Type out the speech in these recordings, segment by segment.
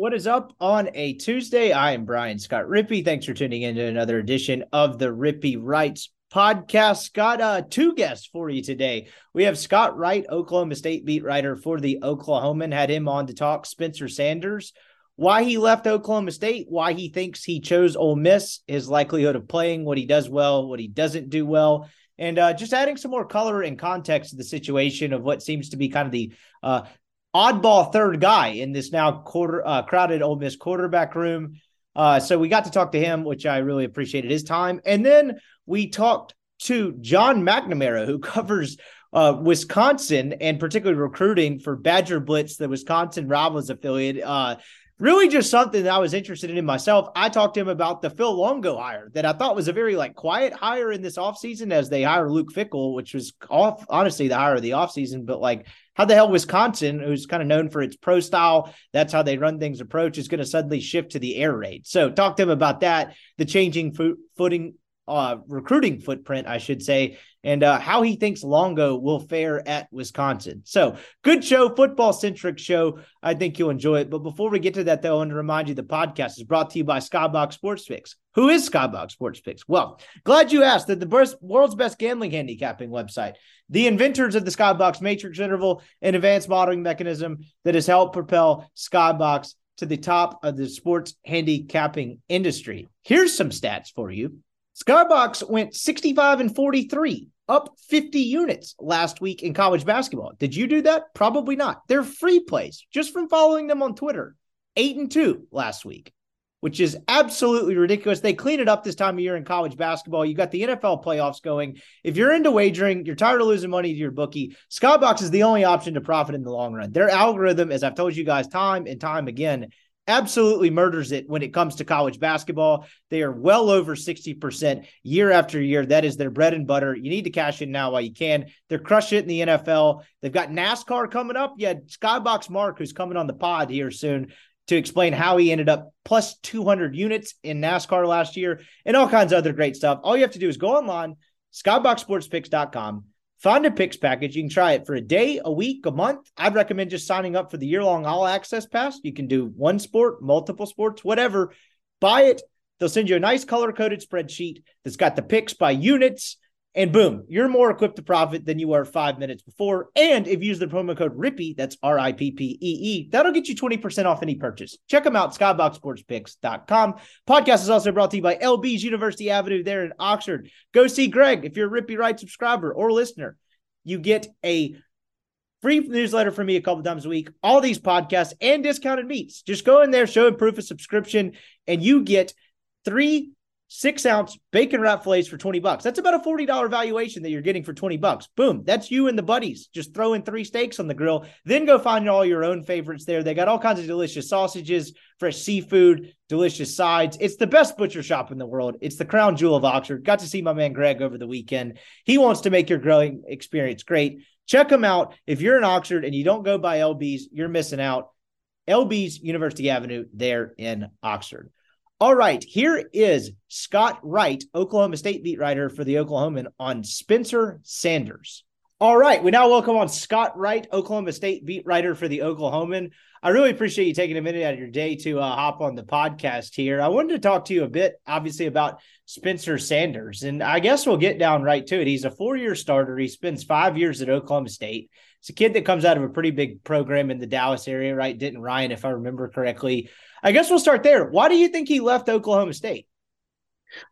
What is up on a Tuesday? I am Brian Scott Rippy. Thanks for tuning in to another edition of the Rippy Writes podcast. Got uh, two guests for you today. We have Scott Wright, Oklahoma State beat writer for the Oklahoman. Had him on to talk Spencer Sanders, why he left Oklahoma State, why he thinks he chose Ole Miss, his likelihood of playing, what he does well, what he doesn't do well, and uh, just adding some more color and context to the situation of what seems to be kind of the uh, oddball third guy in this now quarter uh, crowded Ole Miss quarterback room. Uh, so we got to talk to him, which I really appreciated his time. And then we talked to John McNamara, who covers uh, Wisconsin and particularly recruiting for Badger Blitz, the Wisconsin Rivals affiliate. Uh, really just something that I was interested in myself. I talked to him about the Phil Longo hire that I thought was a very like quiet hire in this offseason as they hire Luke Fickell, which was off honestly the hire of the offseason, but like how the hell Wisconsin, who's kind of known for its pro style, that's how they run things approach, is going to suddenly shift to the air raid. So talk to him about that, the changing fo- footing uh, recruiting footprint, I should say, and uh, how he thinks Longo will fare at Wisconsin. So, good show, football centric show. I think you'll enjoy it. But before we get to that, though, I want to remind you the podcast is brought to you by Skybox Sports Picks. Who is Skybox Sports Picks? Well, glad you asked. That the best, world's best gambling handicapping website, the inventors of the Skybox Matrix Interval, an advanced modeling mechanism that has helped propel Skybox to the top of the sports handicapping industry. Here's some stats for you. Skybox went 65 and 43, up 50 units last week in college basketball. Did you do that? Probably not. They're free plays just from following them on Twitter. 8 and 2 last week, which is absolutely ridiculous. They clean it up this time of year in college basketball. You got the NFL playoffs going. If you're into wagering, you're tired of losing money to your bookie, Skybox is the only option to profit in the long run. Their algorithm, as I've told you guys time and time again, absolutely murders it when it comes to college basketball. They are well over 60% year after year. That is their bread and butter. You need to cash in now while you can. They're crushing it in the NFL. They've got NASCAR coming up. You had Skybox Mark, who's coming on the pod here soon to explain how he ended up plus 200 units in NASCAR last year and all kinds of other great stuff. All you have to do is go online, skyboxsportspicks.com Find a picks package. You can try it for a day, a week, a month. I'd recommend just signing up for the year long all access pass. You can do one sport, multiple sports, whatever. Buy it. They'll send you a nice color coded spreadsheet that's got the picks by units. And boom, you're more equipped to profit than you were five minutes before. And if you use the promo code RIPPY, that's R I P P E E, that'll get you 20% off any purchase. Check them out, skyboxsportspicks.com. Podcast is also brought to you by LB's University Avenue there in Oxford. Go see Greg if you're a Rippy Right subscriber or listener. You get a free newsletter from me a couple times a week, all these podcasts and discounted meats. Just go in there, show and proof of subscription, and you get three six ounce bacon wrap fillets for 20 bucks. That's about a $40 valuation that you're getting for 20 bucks. Boom. That's you and the buddies just throwing three steaks on the grill. Then go find all your own favorites there. They got all kinds of delicious sausages, fresh seafood, delicious sides. It's the best butcher shop in the world. It's the crown jewel of Oxford. Got to see my man Greg over the weekend. He wants to make your grilling experience great. Check him out. If you're in Oxford and you don't go by LB's, you're missing out. LB's University Avenue there in Oxford. All right, here is Scott Wright, Oklahoma State beat writer for the Oklahoman on Spencer Sanders. All right. We now welcome on Scott Wright, Oklahoma State beat writer for the Oklahoman. I really appreciate you taking a minute out of your day to uh, hop on the podcast here. I wanted to talk to you a bit, obviously, about Spencer Sanders. And I guess we'll get down right to it. He's a four year starter. He spends five years at Oklahoma State. It's a kid that comes out of a pretty big program in the Dallas area, right? Denton Ryan, if I remember correctly. I guess we'll start there. Why do you think he left Oklahoma State?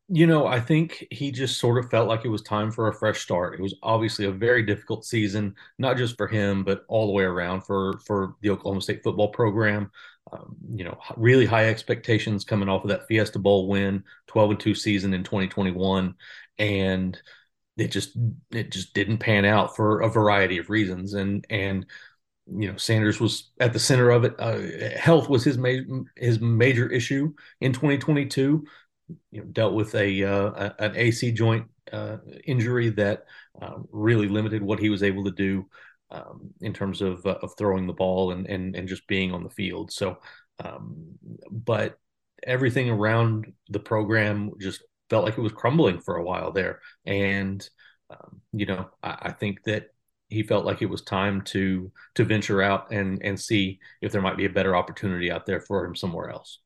You know, I think he just sort of felt like it was time for a fresh start. It was obviously a very difficult season, not just for him, but all the way around for for the Oklahoma State football program. Um, you know, really high expectations coming off of that Fiesta Bowl win, twelve and two season in twenty twenty one, and it just it just didn't pan out for a variety of reasons. And and you know, Sanders was at the center of it. Uh, health was his major his major issue in twenty twenty two you know, dealt with a, uh, an AC joint uh, injury that uh, really limited what he was able to do um, in terms of uh, of throwing the ball and and and just being on the field. So, um, but everything around the program just felt like it was crumbling for a while there, and um, you know, I, I think that he felt like it was time to to venture out and and see if there might be a better opportunity out there for him somewhere else.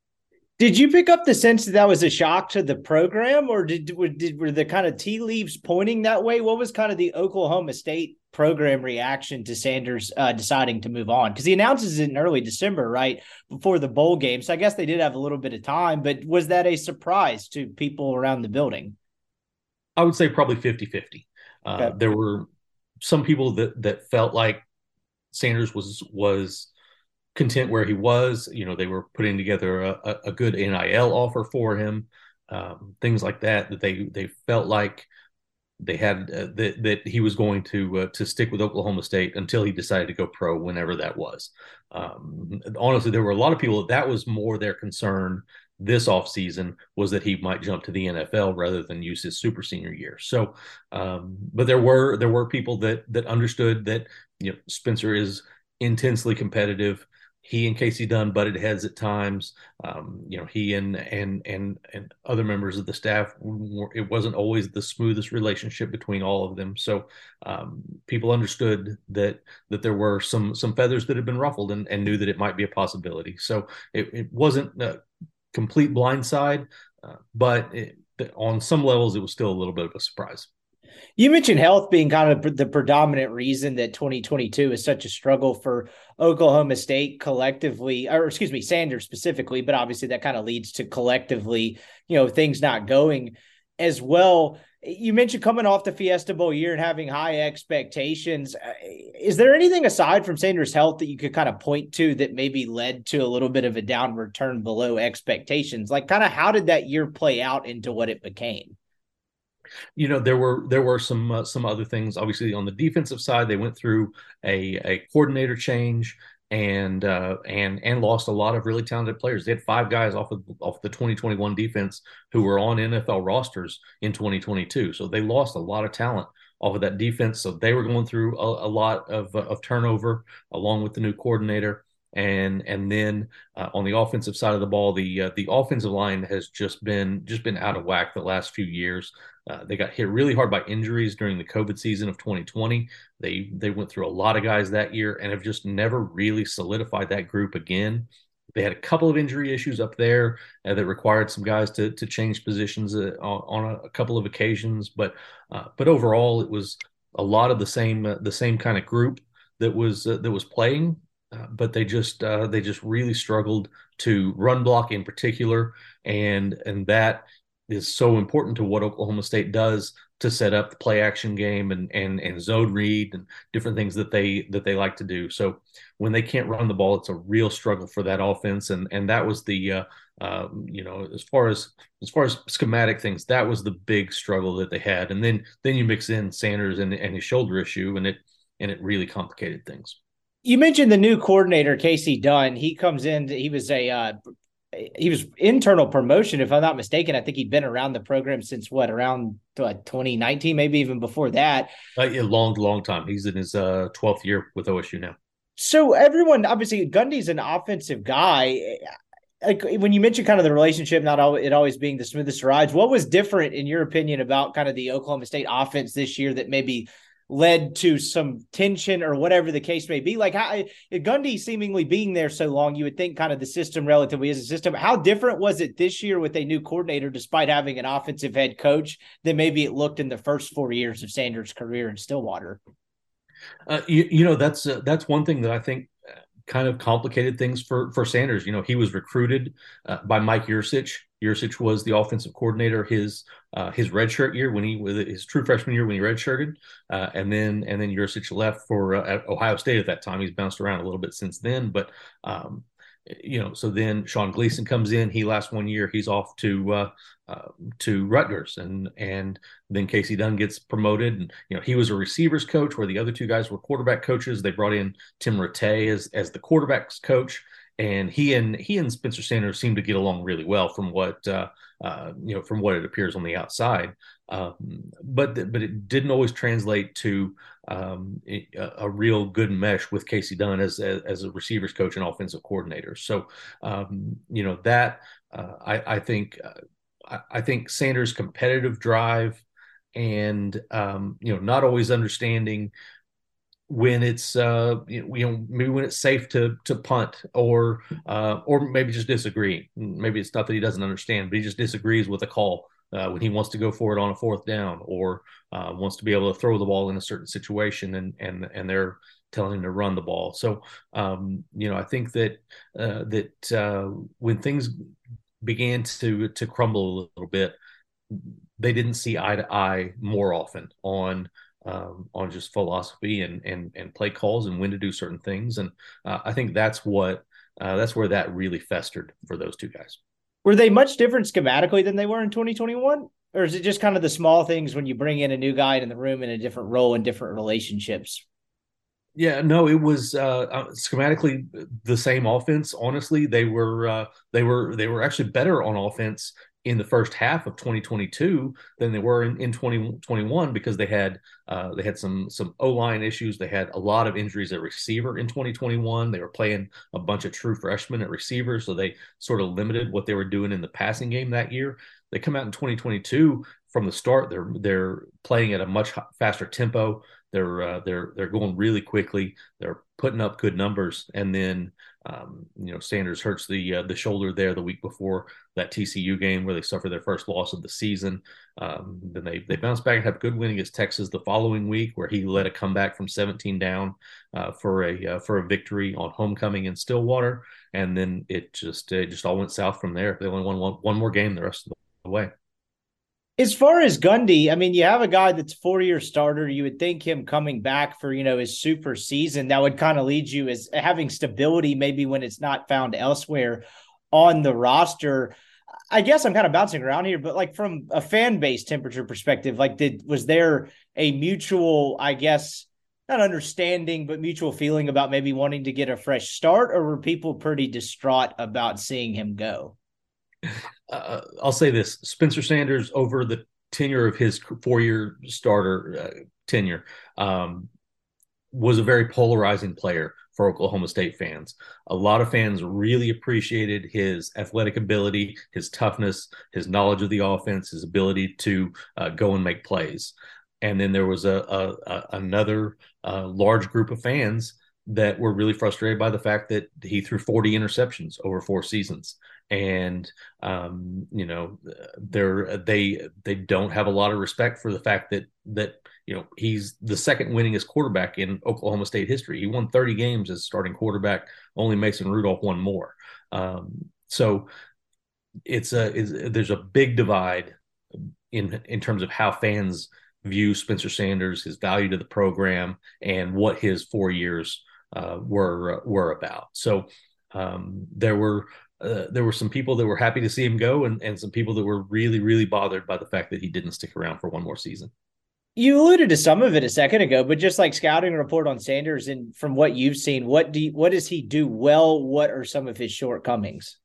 Did you pick up the sense that that was a shock to the program, or did, did were the kind of tea leaves pointing that way? What was kind of the Oklahoma State program reaction to Sanders uh, deciding to move on? Because he announces it in early December, right before the bowl game. So I guess they did have a little bit of time, but was that a surprise to people around the building? I would say probably 50 50. Uh, okay. There were some people that that felt like Sanders was was content where he was. You know, they were putting together a, a good NIL offer for him, um, things like that. That they they felt like they had uh, that that he was going to uh, to stick with Oklahoma State until he decided to go pro, whenever that was. Um, honestly, there were a lot of people that, that was more their concern this offseason was that he might jump to the NFL rather than use his super senior year. So, um, but there were there were people that that understood that you know Spencer is intensely competitive he and Kasey Dunn butted heads at times. Um, you know, he and and and and other members of the staff. It wasn't always the smoothest relationship between all of them. So um, people understood that that there were some some feathers that had been ruffled and, and knew that it might be a possibility. So it, it wasn't a complete blindside, uh, but it, on some levels, it was still a little bit of a surprise. You mentioned health being kind of the predominant reason that 2022 is such a struggle for Oklahoma State collectively, or excuse me, Sanders specifically, but obviously that kind of leads to collectively, you know, things not going as well. You mentioned coming off the Fiesta Bowl year and having high expectations. Uh, is there anything aside from Sanders' health that you could kind of point to that maybe led to a little bit of a downward turn below expectations? Like, kind of how did that year play out into what it became? You know there were there were some uh, some other things obviously on the defensive side they went through a a coordinator change and uh, and and lost a lot of really talented players. They had five guys off of off the 2021 defense who were on NFL rosters in 2022. So they lost a lot of talent off of that defense. So they were going through a, a lot of of turnover along with the new coordinator and and then uh, on the offensive side of the ball, the uh, the offensive line has just been just been out of whack the last few years. Uh, they got hit really hard by injuries during the COVID season of 2020. They they went through a lot of guys that year and have just never really solidified that group again. They had a couple of injury issues up there uh, that required some guys to to change positions uh, on, on a, a, couple of occasions, but uh, but overall it was a lot of the same the same kind of group that was that was playing uh, but they just uh, they just really struggled to run block in particular, and and that is so important to what Oklahoma State does to set up the play action game and and and zone read and different things that they that they like to do. So when they can't run the ball, it's a real struggle for that offense, and and that was the uh, uh, you know as far as as far as schematic things, that was the big struggle that they had, and then then you mix in Sanders and and his shoulder issue, and it and it really complicated things you mentioned the new coordinator Kasey Dunn. He comes in. He was a uh, he was internal promotion, if I'm not mistaken. I think he'd been around the program since what around uh, 2019, maybe even before that. Uh, a long, long time. He's in his uh, 12th year with OSU now. So everyone, obviously, Gundy's an offensive guy. Like when you mentioned kind of the relationship, not all, it always being the smoothest rides. What was different, in your opinion, about kind of the Oklahoma State offense this year that maybe led to some tension or whatever the case may be. Like how Gundy seemingly being there so long, you would think kind of the system relatively is a system. How different was it this year with a new coordinator, despite having an offensive head coach, than maybe it looked in the first four years of Sanders' career in Stillwater? Uh, you, you, know, that's uh, that's one thing that I think kind of complicated things for for Sanders. You know, he was recruited uh, by Mike Yurcich. Yurcich was the offensive coordinator his uh, his redshirt year when he was his true freshman year when he redshirted, uh, and then and then Yurcich left for uh, Ohio State at that time. He's bounced around a little bit since then, but um, you know, so then Sean Gleeson comes in. He lasts one year. He's off to uh, uh, to Rutgers, and and then Kasey Dunn gets promoted. And you know, he was a receivers coach, where the other two guys were quarterback coaches. They brought in Tim Rattay as as the quarterbacks coach, and he and he and Spencer Sanders seem to get along really well from what uh, uh, you know from what it appears on the outside. Um, but but it didn't always translate to um, a, a, real good mesh with Kasey Dunn as, as, as a receivers coach and offensive coordinator. So um, you know that uh, I, I, think uh, I, I, think Sanders' competitive drive and um, you know not always understanding when it's uh, you know maybe when it's safe to to punt or uh, or maybe just disagree. Maybe it's not that he doesn't understand, but he just disagrees with a call uh, when he wants to go for it on a fourth down or uh, wants to be able to throw the ball in a certain situation and and and they're telling him to run the ball. So um, you know I think that uh, that uh, when things began to to crumble a little bit, they didn't see eye to eye more often on. Um, on just philosophy and and and play calls and when to do certain things, and uh, I think that's what uh, that's where that really festered for those two guys. Were they much different schematically than they were in 2021? Or is it just kind of the small things when you bring in a new guy in the room in a different role and different relationships? Yeah, no, it was uh, uh, schematically the same offense. Honestly, they were uh, they were they were actually better on offense in the first half of 2022 than they were in, in 2021 because they had uh, they had some some O line issues. They had a lot of injuries at receiver in 2021. They were playing a bunch of true freshmen at receiver, so they sort of limited what they were doing in the passing game that year. They come out in 2022 from the start. They're they're playing at a much faster tempo. They're uh, they're they're going really quickly. They're putting up good numbers, and then um, you know Sanders hurts the uh, the shoulder there the week before that TCU game where they suffer their first loss of the season. Um, then they they bounce back and have a good win against Texas the following week where he led a comeback from 17 down uh, for a uh, for a victory on homecoming in Stillwater, and then it just it just all went south from there. They only won one, one more game the rest of the way. As far as Gundy, I mean, you have a guy that's four year starter. You would think him coming back for you know his super season that would kind of lead you as having stability, maybe when it's not found elsewhere on the roster. I guess I'm kind of bouncing around here, but like from a fan base temperature perspective, like did was there a mutual, I guess, not understanding, but mutual feeling about maybe wanting to get a fresh start, or were people pretty distraught about seeing him go? Uh, I'll say this: Spencer Sanders over the tenure of his four-year starter uh, tenure um, was a very polarizing player for Oklahoma State fans. A lot of fans really appreciated his athletic ability, his toughness, his knowledge of the offense, his ability to uh, go and make plays. And then there was a, a, a another uh, large group of fans that were really frustrated by the fact that he threw 40 interceptions over four seasons and um, you know they're they they don't have a lot of respect for the fact that that you know he's the second winningest quarterback in Oklahoma State history. He won 30 games as starting quarterback. Only Mason Rudolph won more. Um, so it's a it's, there's a big divide in in terms of how fans view Spencer Sanders, his value to the program, and what his four years uh, were were about. So um, there were uh, there were some people that were happy to see him go, and and some people that were really really bothered by the fact that he didn't stick around for one more season. You alluded to some of it a second ago, but just like scouting report on Sanders, and from what you've seen, what do you, what does he do well? What are some of his shortcomings?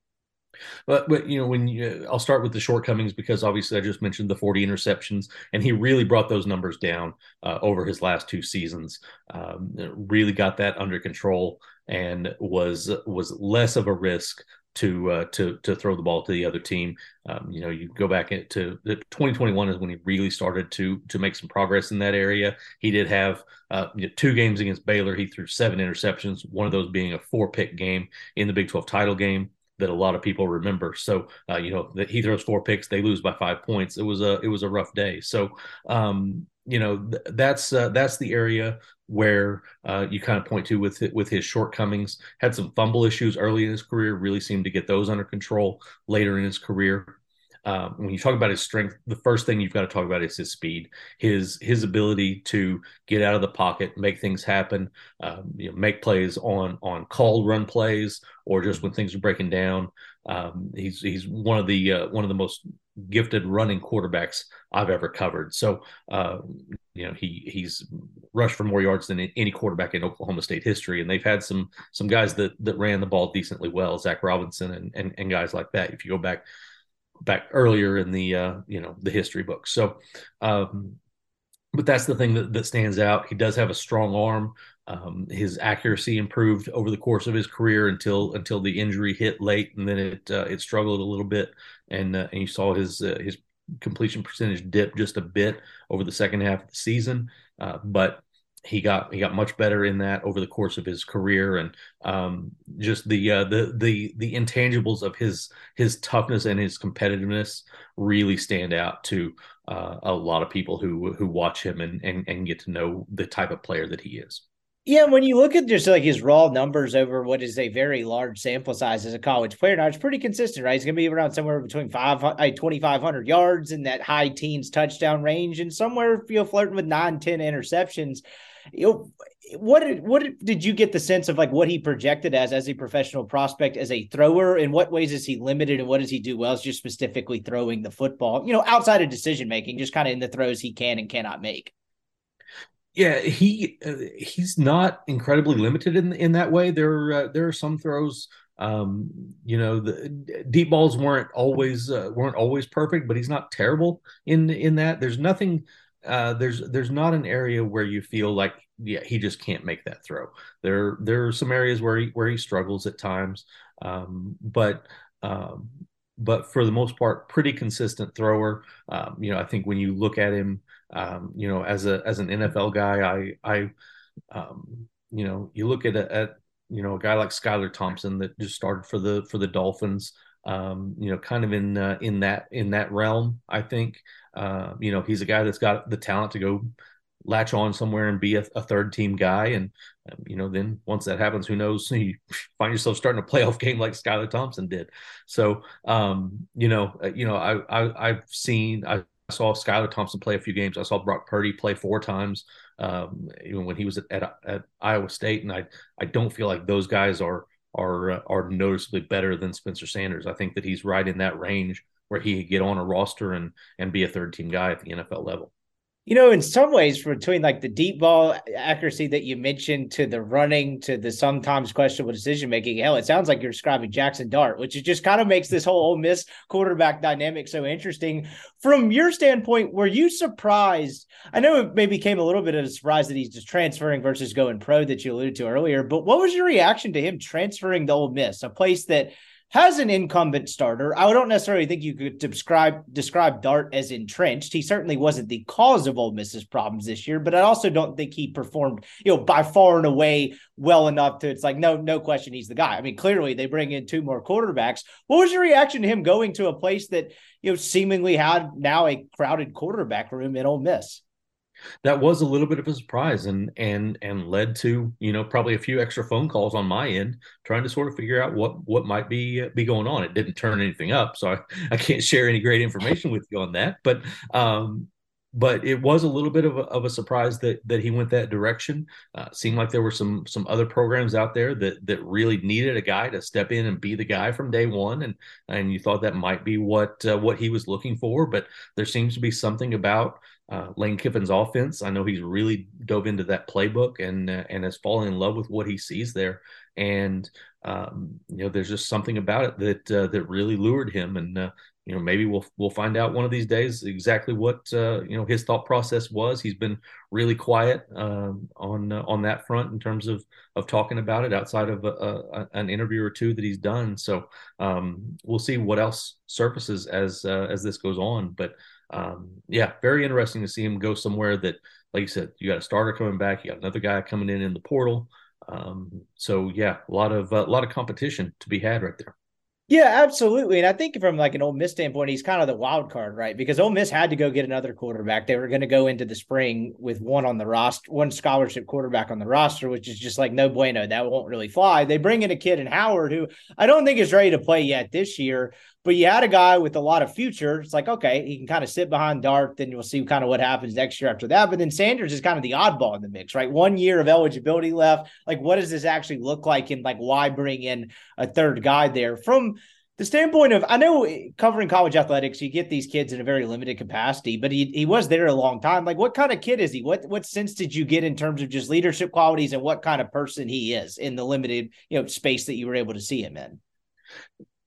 But, but you know when you, I'll start with the shortcomings because obviously I just mentioned the 40 interceptions and he really brought those numbers down uh, over his last two seasons. Um, really got that under control and was was less of a risk to uh, to to throw the ball to the other team. Um, you know, you go back into 2021 is when he really started to to make some progress in that area. He did have uh, you know, two games against Baylor. He threw seven interceptions, one of those being a four pick game in the Big 12 title game that a lot of people remember. So uh, you know that he throws four picks, they lose by five points. It was a it was a rough day. So um, you know th- that's uh, that's the area where uh, you kind of point to with with his shortcomings. Had some fumble issues early in his career. Really seemed to get those under control later in his career. Um, when you talk about his strength, the first thing you've got to talk about is his speed, his his ability to get out of the pocket, make things happen, um, you know, make plays on on called run plays, or just when things are breaking down. Um, he's he's one of the uh, one of the most gifted running quarterbacks I've ever covered. So uh, you know he he's rushed for more yards than any quarterback in Oklahoma State history, and they've had some some guys that that ran the ball decently well, Zac Robinson and and, and guys like that. If you go back back earlier in the uh, you know the history books. So, um, but that's the thing that, that stands out. He does have a strong arm. Um, his accuracy improved over the course of his career until until the injury hit late, and then it uh, it struggled a little bit, and uh, and you saw his uh, his completion percentage dip just a bit over the second half of the season. Uh, but he got he got much better in that over the course of his career and um, just the uh, the the the intangibles of his his toughness and his competitiveness really stand out to uh, a lot of people who who watch him and, and and get to know the type of player that he is. Yeah, when you look at just like his raw numbers over what is a very large sample size as a college player, now it's pretty consistent, right? He's going to be around somewhere between five, 2,500 yards in that high teens touchdown range and somewhere, you know, flirting with nine, 10 interceptions you know, what did what did you get the sense of like what he projected as as a professional prospect as a thrower? In what ways is he limited, and what does he do well? Is just specifically throwing the football, you know, outside of decision making, just kind of in the throws he can and cannot make. Yeah, he uh, he's not incredibly limited in in that way. There uh, there are some throws. Um, you know, the deep balls weren't always uh, weren't always perfect, but he's not terrible in in that. There's nothing uh, there's there's not an area where you feel like yeah he just can't make that throw. There there are some areas where he where he struggles at times, um, but um, but for the most part, pretty consistent thrower. Um, you know, I think when you look at him, um, you know, as a as an NFL guy, I I um, you know you look at at you know a guy like Skylar Thompson that just started for the for the Dolphins. Um, you know, kind of in uh, in that in that realm. I think uh, you know, he's a guy that's got the talent to go latch on somewhere and be a, a third team guy. And, um, you know, then once that happens, who knows? You find yourself starting a playoff game like Skylar Thompson did. So, um, you know, uh, you know, I, I, I've seen, I saw Skylar Thompson play a few games. I saw Brock Purdy play four times, um, even when he was at, at, at, Iowa State. And I, I don't feel like those guys are, are, uh, are noticeably better than Spencer Sanders. I think that he's right in that range where he could get on a roster and and be a third team guy at the NFL level. You know, in some ways, between like the deep ball accuracy that you mentioned to the running to the sometimes questionable decision making, hell, it sounds like you're describing Jackson Dart, which just kind of makes this whole Ole Miss quarterback dynamic so interesting. From your standpoint, were you surprised? I know it maybe came a little bit of a surprise that he's just transferring versus going pro that you alluded to earlier, but what was your reaction to him transferring to Ole Miss, a place that has an incumbent starter. I don't necessarily think you could describe describe Dart as entrenched. He certainly wasn't the cause of Ole Miss's problems this year, but I also don't think he performed, you know, by far and away well enough to it's like no no question he's the guy. I mean, clearly they bring in two more quarterbacks. What was your reaction to him going to a place that you know seemingly had now a crowded quarterback room in Ole Miss? That was a little bit of a surprise and and and led to you know probably a few extra phone calls on my end trying to sort of figure out what what might be be going on it didn't turn anything up so i, I can't share any great information with you on that but um but it was a little bit of a, of a surprise that that he went that direction. Uh, seemed like there were some some other programs out there that that really needed a guy to step in and be the guy from day one, and and you thought that might be what uh, what he was looking for. But there seems to be something about uh, Lane Kiffin's offense. I know he's really dove into that playbook and uh, and has fallen in love with what he sees there. And um, you know, there's just something about it that uh, that really lured him. And uh, you know, maybe we'll we'll find out one of these days exactly what uh, you know his thought process was. He's been really quiet um, on uh, on that front in terms of of talking about it outside of a, a, an interview or two that he's done. So um, we'll see what else surfaces as as this goes on. But um, yeah, very interesting to see him go somewhere that, like you said, you got a starter coming back, you got another guy coming in in the portal. Um, so yeah, a lot of a lot of competition to be had right there. Yeah, absolutely. And I think from like an Ole Miss standpoint, he's kind of the wild card, right? Because Ole Miss had to go get another quarterback. They were going to go into the spring with one on the roster, one scholarship quarterback on the roster, which is just like no bueno. That won't really fly. They bring in a kid in Howard who I don't think is ready to play yet this year, but you had a guy with a lot of future. It's like, okay, he can kind of sit behind Dart. Then you'll see kind of what happens next year after that. But then Sanders is kind of the oddball in the mix, right? One year of eligibility left. Like, what does this actually look like? And like, why bring in a third guy there? From the standpoint of, I know covering college athletics, you get these kids in a very limited capacity, but he, he was there a long time. Like, what kind of kid is he? What what sense did you get in terms of just leadership qualities and what kind of person he is in the limited you know space that you were able to see him in?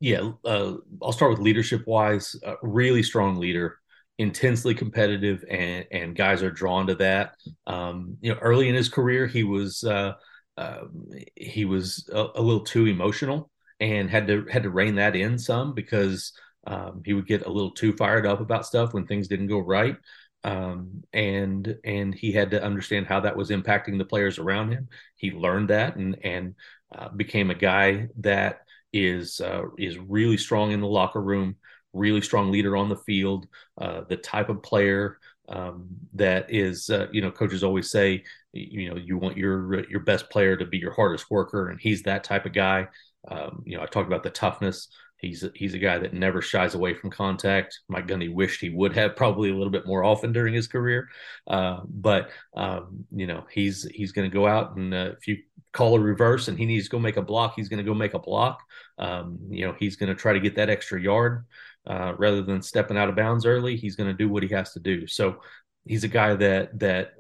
Yeah, uh, I'll start with leadership wise. Uh, really strong leader, intensely competitive, and and guys are drawn to that. Um, you know, early in his career, he was uh, um, he was a, a, little too emotional and had to had to rein that in some because um, he would get a little too fired up about stuff when things didn't go right. Um, and and he had to understand how that was impacting the players around him. He learned that and and uh, became a guy that is uh, is really strong in the locker room, really strong leader on the field, uh, the type of player um, that is, uh, you know, coaches always say, you know, you want your your best player to be your hardest worker, and he's that type of guy. Um, you know, I talked about the toughness. He's a, he's a guy that never shies away from contact. Mike Gundy wished he would have probably a little bit more often during his career, uh, but um, you know he's he's going to go out and uh, if you call a reverse and he needs to go make a block, he's going to go make a block. Um, you know, he's going to try to get that extra yard uh, rather than stepping out of bounds early. He's going to do what he has to do. So he's a guy that that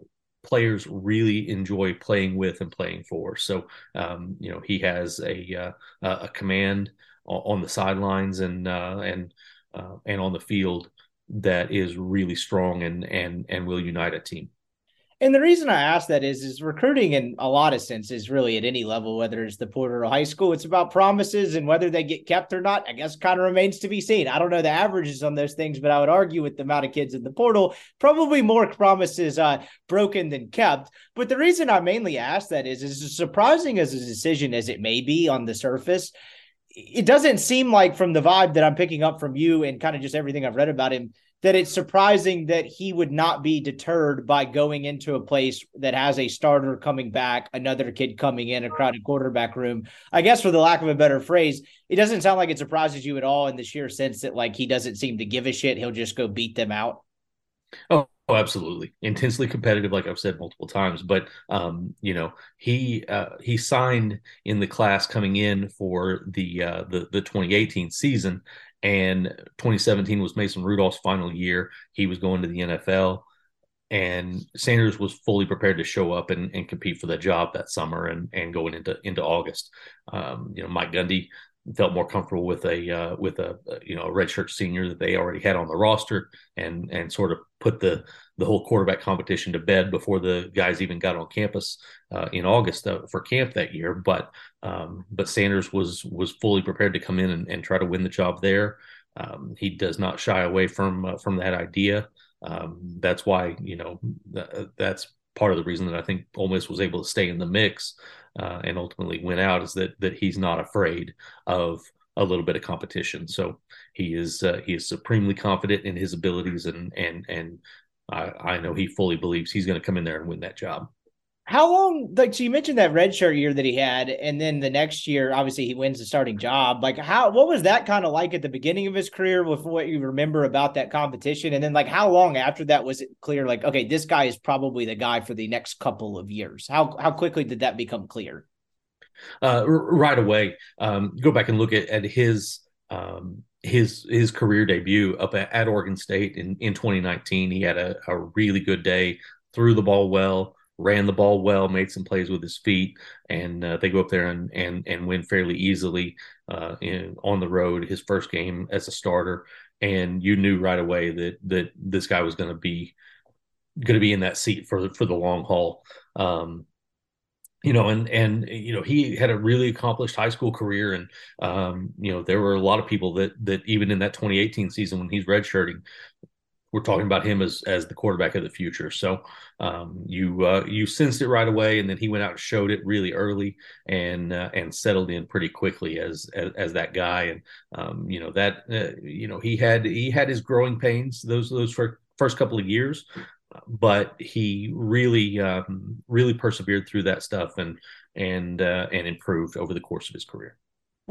players really enjoy playing with and playing for. So um, you know, he has a uh, a command on the sidelines and uh, and uh, and on the field that is really strong and and and will unite a team. And the reason I ask that is, is recruiting in a lot of senses, really at any level, whether it's the portal or high school, it's about promises and whether they get kept or not. I guess kind of remains to be seen. I don't know the averages on those things, but I would argue with the amount of kids in the portal, probably more promises uh, broken than kept. But the reason I mainly ask that is, is as surprising as a decision as it may be on the surface, it doesn't seem like from the vibe that I'm picking up from you and kind of just everything I've read about him that it's surprising that he would not be deterred by going into a place that has a starter coming back, another kid coming in, a crowded quarterback room. I guess for the lack of a better phrase, it doesn't sound like it surprises you at all in the sheer sense that like he doesn't seem to give a shit. He'll just go beat them out. Oh, Oh, absolutely. Intensely competitive, like I've said multiple times. But um, you know, he uh, he signed in the class coming in for the uh, the the 2018 season, and 2017 was Mason Rudolph's final year. He was going to the NFL, and Sanders was fully prepared to show up and, and compete for that job that summer and and going into into August. Um, you know, Mike Gundy felt more comfortable with a uh, with a you know a redshirt senior that they already had on the roster and and sort of put the the whole quarterback competition to bed before the guys even got on campus uh, in August uh, for camp that year. But um, but Sanders was was fully prepared to come in and, and try to win the job there. Um, he does not shy away from uh, from that idea. Um, that's why you know th- that's part of the reason that I think Ole Miss was able to stay in the mix uh, and ultimately win out is that that he's not afraid of a little bit of competition. So he is uh, he is supremely confident in his abilities, and and and I, I know he fully believes he's going to come in there and win that job. How long, like, so you mentioned that red shirt year that he had, and then the next year, obviously, he wins the starting job. Like, how, what was that kind of like at the beginning of his career with what you remember about that competition? And then, like, how long after that was it clear, like, okay, this guy is probably the guy for the next couple of years? How, how quickly did that become clear? Uh, right away. Um, go back and look at, at his, um, his his career debut up at, at, Oregon State in, in 2019. He had a, a really good day, threw the ball well, ran the ball well, made some plays with his feet, and uh, they go up there and and and win fairly easily uh, in, on the road. His first game as a starter, and you knew right away that that this guy was going to be going to be in that seat for for the long haul. Um, you know, and and you know he had a really accomplished high school career, and um, you know there were a lot of people that that even in that 2018 season when he's redshirting, we're talking about him as as the quarterback of the future. So um, you uh, you sensed it right away, and then he went out and showed it really early, and uh, and settled in pretty quickly as as, as that guy. And um, you know that uh, you know he had he had his growing pains those those first first couple of years, but he really um, really persevered through that stuff and and uh, and improved over the course of his career.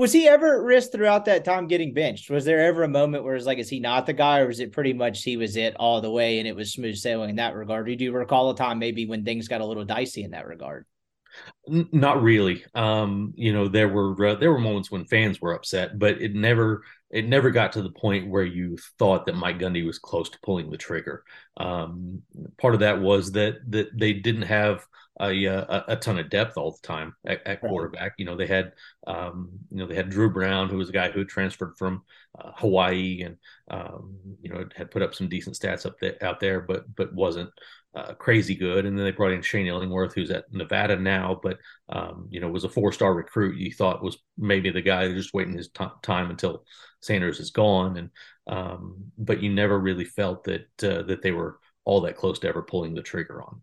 Was he ever at risk throughout that time getting benched? Was there ever a moment where it's like, is he not the guy, or was it pretty much he was it all the way and it was smooth sailing in that regard? Do you recall a time maybe when things got a little dicey in that regard? Not really. Um, you know, there were uh, there were moments when fans were upset, but it never it never got to the point where you thought that Mike Gundy was close to pulling the trigger. Um, part of that was that that they didn't have a, a, a ton of depth all the time at, at quarterback. You know, they had um, you know they had Dru Brown, who was a guy who transferred from uh, Hawaii and um, you know had put up some decent stats up there out there, but but wasn't uh, crazy good. And then they brought in Shane Illingworth, who's at Nevada now, but um, you know was a four star recruit. You thought was maybe the guy just waiting his t- time until Sanders is gone, and um, but you never really felt that uh, that they were all that close to ever pulling the trigger on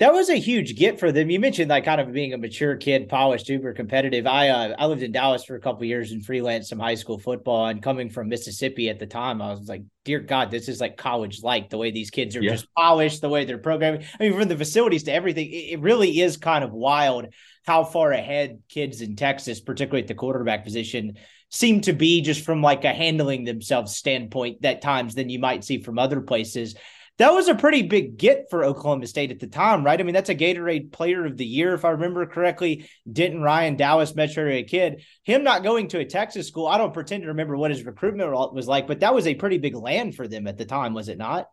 that was a huge get for them. You mentioned like kind of being a mature kid, polished, uber competitive. I uh, I lived in Dallas for a couple years and freelance some high school football. And coming from Mississippi at the time, I was like, dear God, this is like college like the way these kids are yeah. just polished, the way they're programming. I mean, from the facilities to everything, it really is kind of wild how far ahead kids in Texas, particularly at the quarterback position, seem to be just from like a handling themselves standpoint that times than you might see from other places that was a pretty big get for Oklahoma State at the time, right? I mean, that's a Gatorade Player of the Year, if I remember correctly. Denton Ryan, Dallas Metro area kid. Him not going to a Texas school, I don't pretend to remember what his recruitment was like, but that was a pretty big land for them at the time, was it not?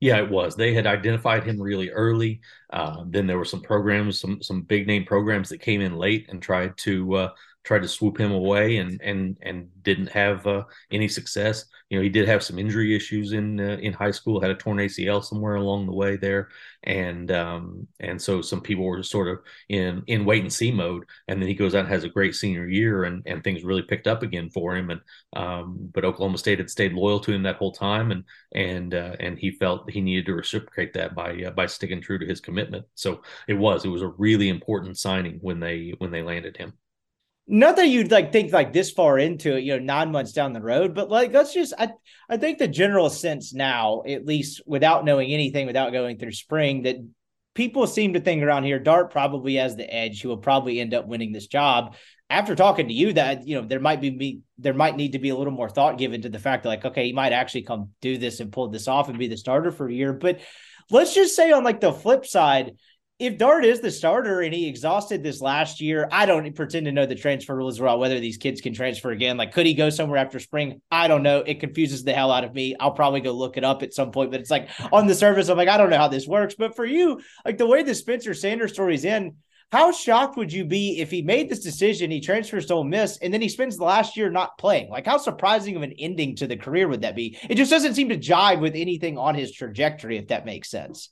Yeah, it was. They had identified him really early. Uh, then there were some programs, some some big name programs that came in late and tried to uh, tried to swoop him away and and and didn't have uh, any success. You know, he did have some injury issues in uh, in high school, had a torn ACL somewhere along the way there, and um, and so some people were sort of in in wait and see mode. And then he goes out and has a great senior year, and and things really picked up again for him. And um, but Oklahoma State had stayed loyal to him that whole time, and and uh, and he felt he needed to reciprocate that by uh, by sticking true to his commitment. So it was it was a really important signing when they when they landed him not that you'd like think like this far into it, you know, nine months down the road, but like let's just I I think the general sense now, at least without knowing anything, without going through spring, that people seem to think around here, Dart probably has the edge. He will probably end up winning this job. After talking to you, that you know, there might be me there might need to be a little more thought given to the fact that like, okay, he might actually come do this and pull this off and be the starter for a year. But let's just say on like the flip side, if Dart is the starter and he exhausted this last year, I don't pretend to know the transfer rules well, whether these kids can transfer again. Like, could he go somewhere after spring? I don't know. It confuses the hell out of me. I'll probably go look it up at some point, but it's like on the surface, I'm like, I don't know how this works. But for you, like the way the Spencer Sanders story's in, how shocked would you be if he made this decision, he transfers to Ole Miss, and then he spends the last year not playing? Like, how surprising of an ending to the career would that be? It just doesn't seem to jive with anything on his trajectory, if that makes sense.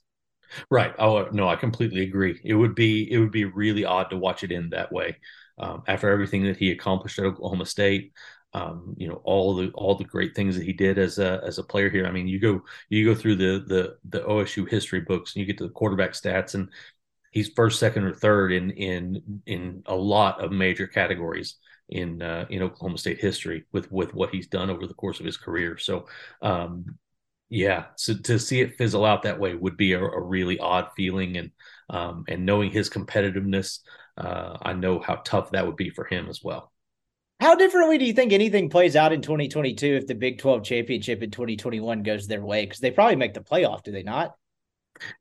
Right. Oh no, I completely agree. It would be it would be really odd to watch it end that way. Um, after everything that he accomplished at Oklahoma State, um, you know all the all the great things that he did as a as a player here. I mean, you go you go through the the the OSU history books and you get to the quarterback stats, and he's first, second, or third in in in a lot of major categories in uh, in Oklahoma State history with with what he's done over the course of his career. So um, yeah, so to see it fizzle out that way would be a, a really odd feeling, and um, and knowing his competitiveness, uh, I know how tough that would be for him as well. How differently do you think anything plays out in 2022 if the Big 12 championship in 2021 goes their way? Because they probably make the playoff, do they not?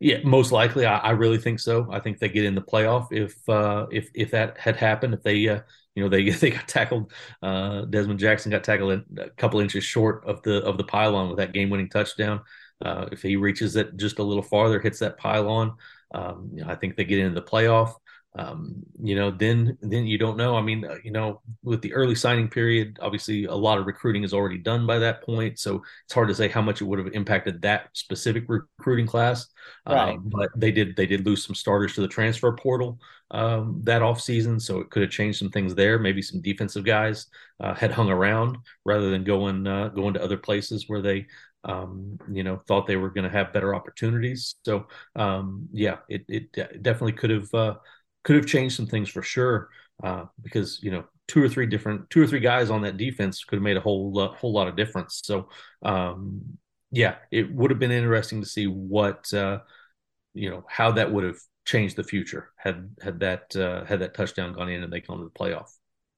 Yeah, most likely. I, I, really think so. I think they get in the playoff if uh, if if that had happened. If they uh, you know they they got tackled. Uh, Dezmon Jackson got tackled a couple inches short of the of the pylon with that game winning touchdown. Uh, if he reaches it just a little farther, hits that pylon, um, you know, I think they get into the playoff um, you know, then then you don't know. I mean, uh, you know, with the early signing period, obviously a lot of recruiting is already done by that point, so it's hard to say how much it would have impacted that specific recruiting class. Right. Um, but they did they did lose some starters to the transfer portal um, that off season, so it could have changed some things there. Maybe some defensive guys uh, had hung around rather than going uh, going to other places where they um, you know, thought they were going to have better opportunities. So, um, yeah, it, it definitely could have uh, could have changed some things for sure. Uh, because you know two or three different two or three guys on that defense could have made a whole uh, whole lot of difference. So um, yeah, it would have been interesting to see what uh, you know how that would have changed the future had had that uh, had that touchdown gone in and they come to the playoff.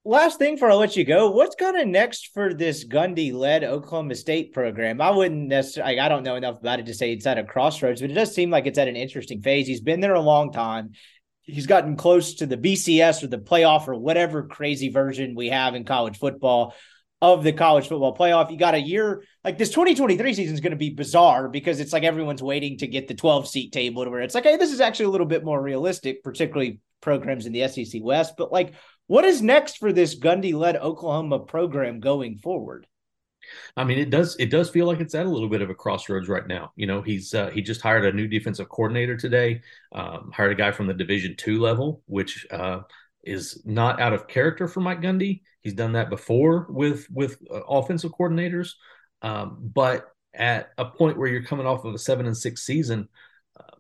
Last thing for I'll let you go. What's kind of next for this Gundy led Oklahoma State program? I wouldn't necessarily, I don't know enough about it to say it's at a crossroads, but it does seem like it's at an interesting phase. He's been there a long time he's gotten close to the BCS or the playoff or whatever crazy version we have in college football of the college football playoff. You got a year like this 2023 season is going to be bizarre because it's like everyone's waiting to get the 12 seat table to where it's like, hey, this is actually a little bit more realistic, particularly programs in the SEC West. But like, what is next for this Gundy led Oklahoma program going forward? I mean, it does it does feel like it's at a little bit of a crossroads right now. You know, he's uh, he just hired a new defensive coordinator today, um, hired a guy from the Division two level, which uh, is not out of character for Mike Gundy. He's done that before with with uh, offensive coordinators, um, but at a point where you're coming off of a seven and six season, uh,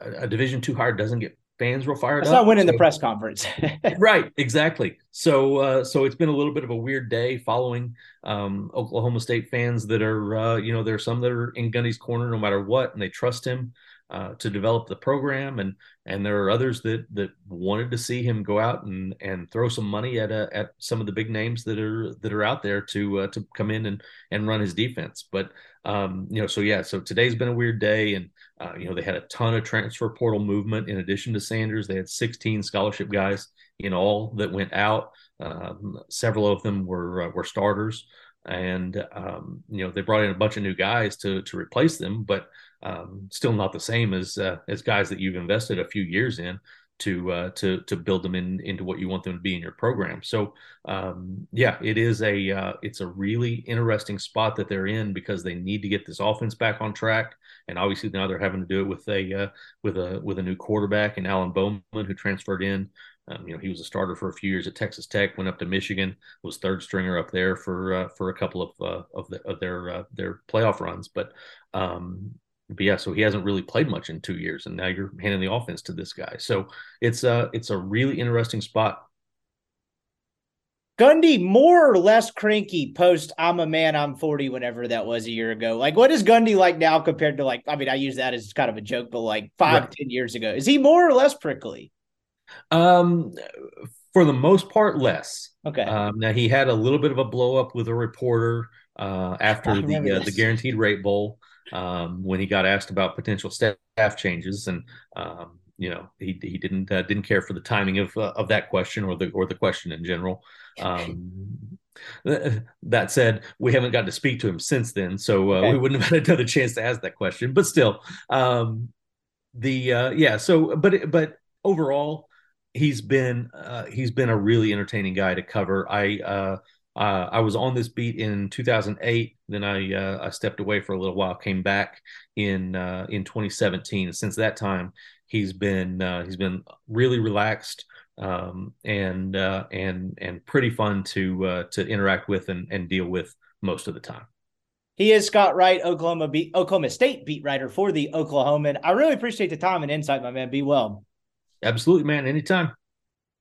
a, a Division two hire doesn't get fans were fired That's up. not winning so, the press conference. right, exactly. So uh, so it's been a little bit of a weird day following um, Oklahoma State fans that are uh, you know there are some that are in Gundy's corner no matter what, and they trust him uh, to develop the program, and and there are others that that wanted to see him go out and and throw some money at a, at some of the big names that are that are out there to uh, to come in and and run his defense. But um, you know, so yeah, so today's been a weird day, and uh, you know they had a ton of transfer portal movement. In addition to Sanders, they had 16 scholarship guys in all that went out. Um, several of them were uh, were starters, and um, you know they brought in a bunch of new guys to to replace them, but um, still not the same as uh, as guys that you've invested a few years in. to uh, to to build them in into what you want them to be in your program. So um, yeah, it is a uh, it's a really interesting spot that they're in because they need to get this offense back on track, and obviously now they're having to do it with a uh, with a with a new quarterback and Alan Bowman who transferred in. Um, you know, he was a starter for a few years at Texas Tech, went up to Michigan, was third stringer up there for uh, for a couple of uh, of, the, of their uh, their playoff runs. But um, but yeah, so he hasn't really played much in two years, and now you're handing the offense to this guy. So it's a it's a really interesting spot. Gundy more or less cranky post I'm a man, I'm 40, whenever that was a year ago. Like, what is Gundy like now compared to like, I mean, I use that as kind of a joke, but like five, right. ten years ago, is he more or less prickly? Um, for the most part, less. Okay. Um, now he had a little bit of a blow up with a reporter uh, after the uh, the guaranteed rate bowl um, when he got asked about potential staff changes, and um, you know he he didn't uh, didn't care for the timing of uh, of that question or the or the question in general. Um, that said, we haven't gotten to speak to him since then, so uh, okay. we wouldn't have had another chance to ask that question. But still, um, the uh, yeah. So, but but overall, he's been uh, he's been a really entertaining guy to cover. I uh, uh, I was on this beat in 2008. Then I uh, I stepped away for a little while, came back in uh, in 2017. Since that time, he's been uh, he's been really relaxed um, and and and pretty fun to to interact with and, and deal with most of the time. He is Scott Wright, Oklahoma beat, Oklahoma State beat writer for the Oklahoman. I really appreciate the time and insight, my man. Be well. Absolutely, man. Anytime.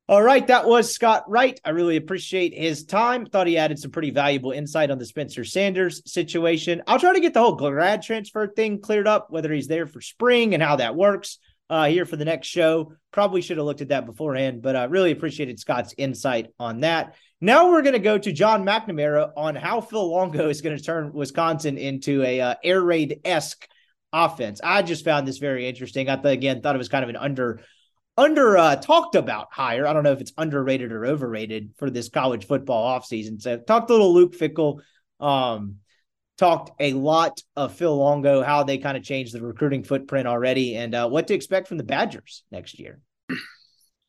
All right, that was Scott Wright. I really appreciate his time. Thought he added some pretty valuable insight on the Spencer Sanders situation. I'll try to get the whole grad transfer thing cleared up, whether he's there for spring and how that works uh, here for the next show. Probably should have looked at that beforehand, but I really appreciated Scott's insight on that. Now we're going to go to John McNamara on how Phil Longo is going to turn Wisconsin into a uh, air raid esque offense. I just found this very interesting. I th- again thought it was kind of an under under uh, talked about higher. I don't know if it's underrated or overrated for this college football offseason. So talked a little Luke Fickell, um, talked a lot of Phil Longo, how they kind of changed the recruiting footprint already, and uh, what to expect from the Badgers next year.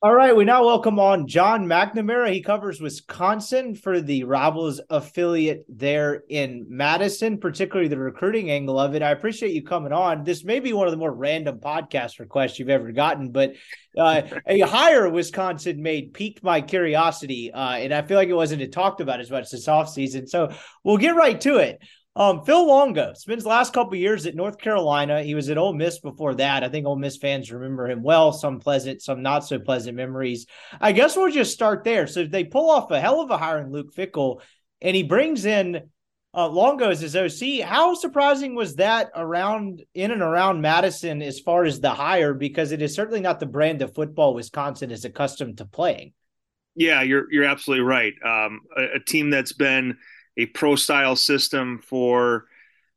All right, we now welcome on John McNamara. He covers Wisconsin for the Rivals affiliate there in Madison, particularly the recruiting angle of it. I appreciate you coming on. This may be one of the more random podcast requests you've ever gotten, but uh, a hire Wisconsin made piqued my curiosity, uh, and I feel like it wasn't talked about as much this offseason. So we'll get right to it. Um, Phil Longo spends last couple years at North Carolina. He was at Ole Miss before that. I think Ole Miss fans remember him well. Some pleasant, some not so pleasant memories. I guess we'll just start there. So they pull off a hell of a hire in Luke Fickell, and he brings in uh, Longo as his OC. How surprising was that around in and around Madison as far as the hire? Because it is certainly not the brand of football Wisconsin is accustomed to playing. Yeah, you're you're absolutely right. Um, a, a team that's been a pro style system for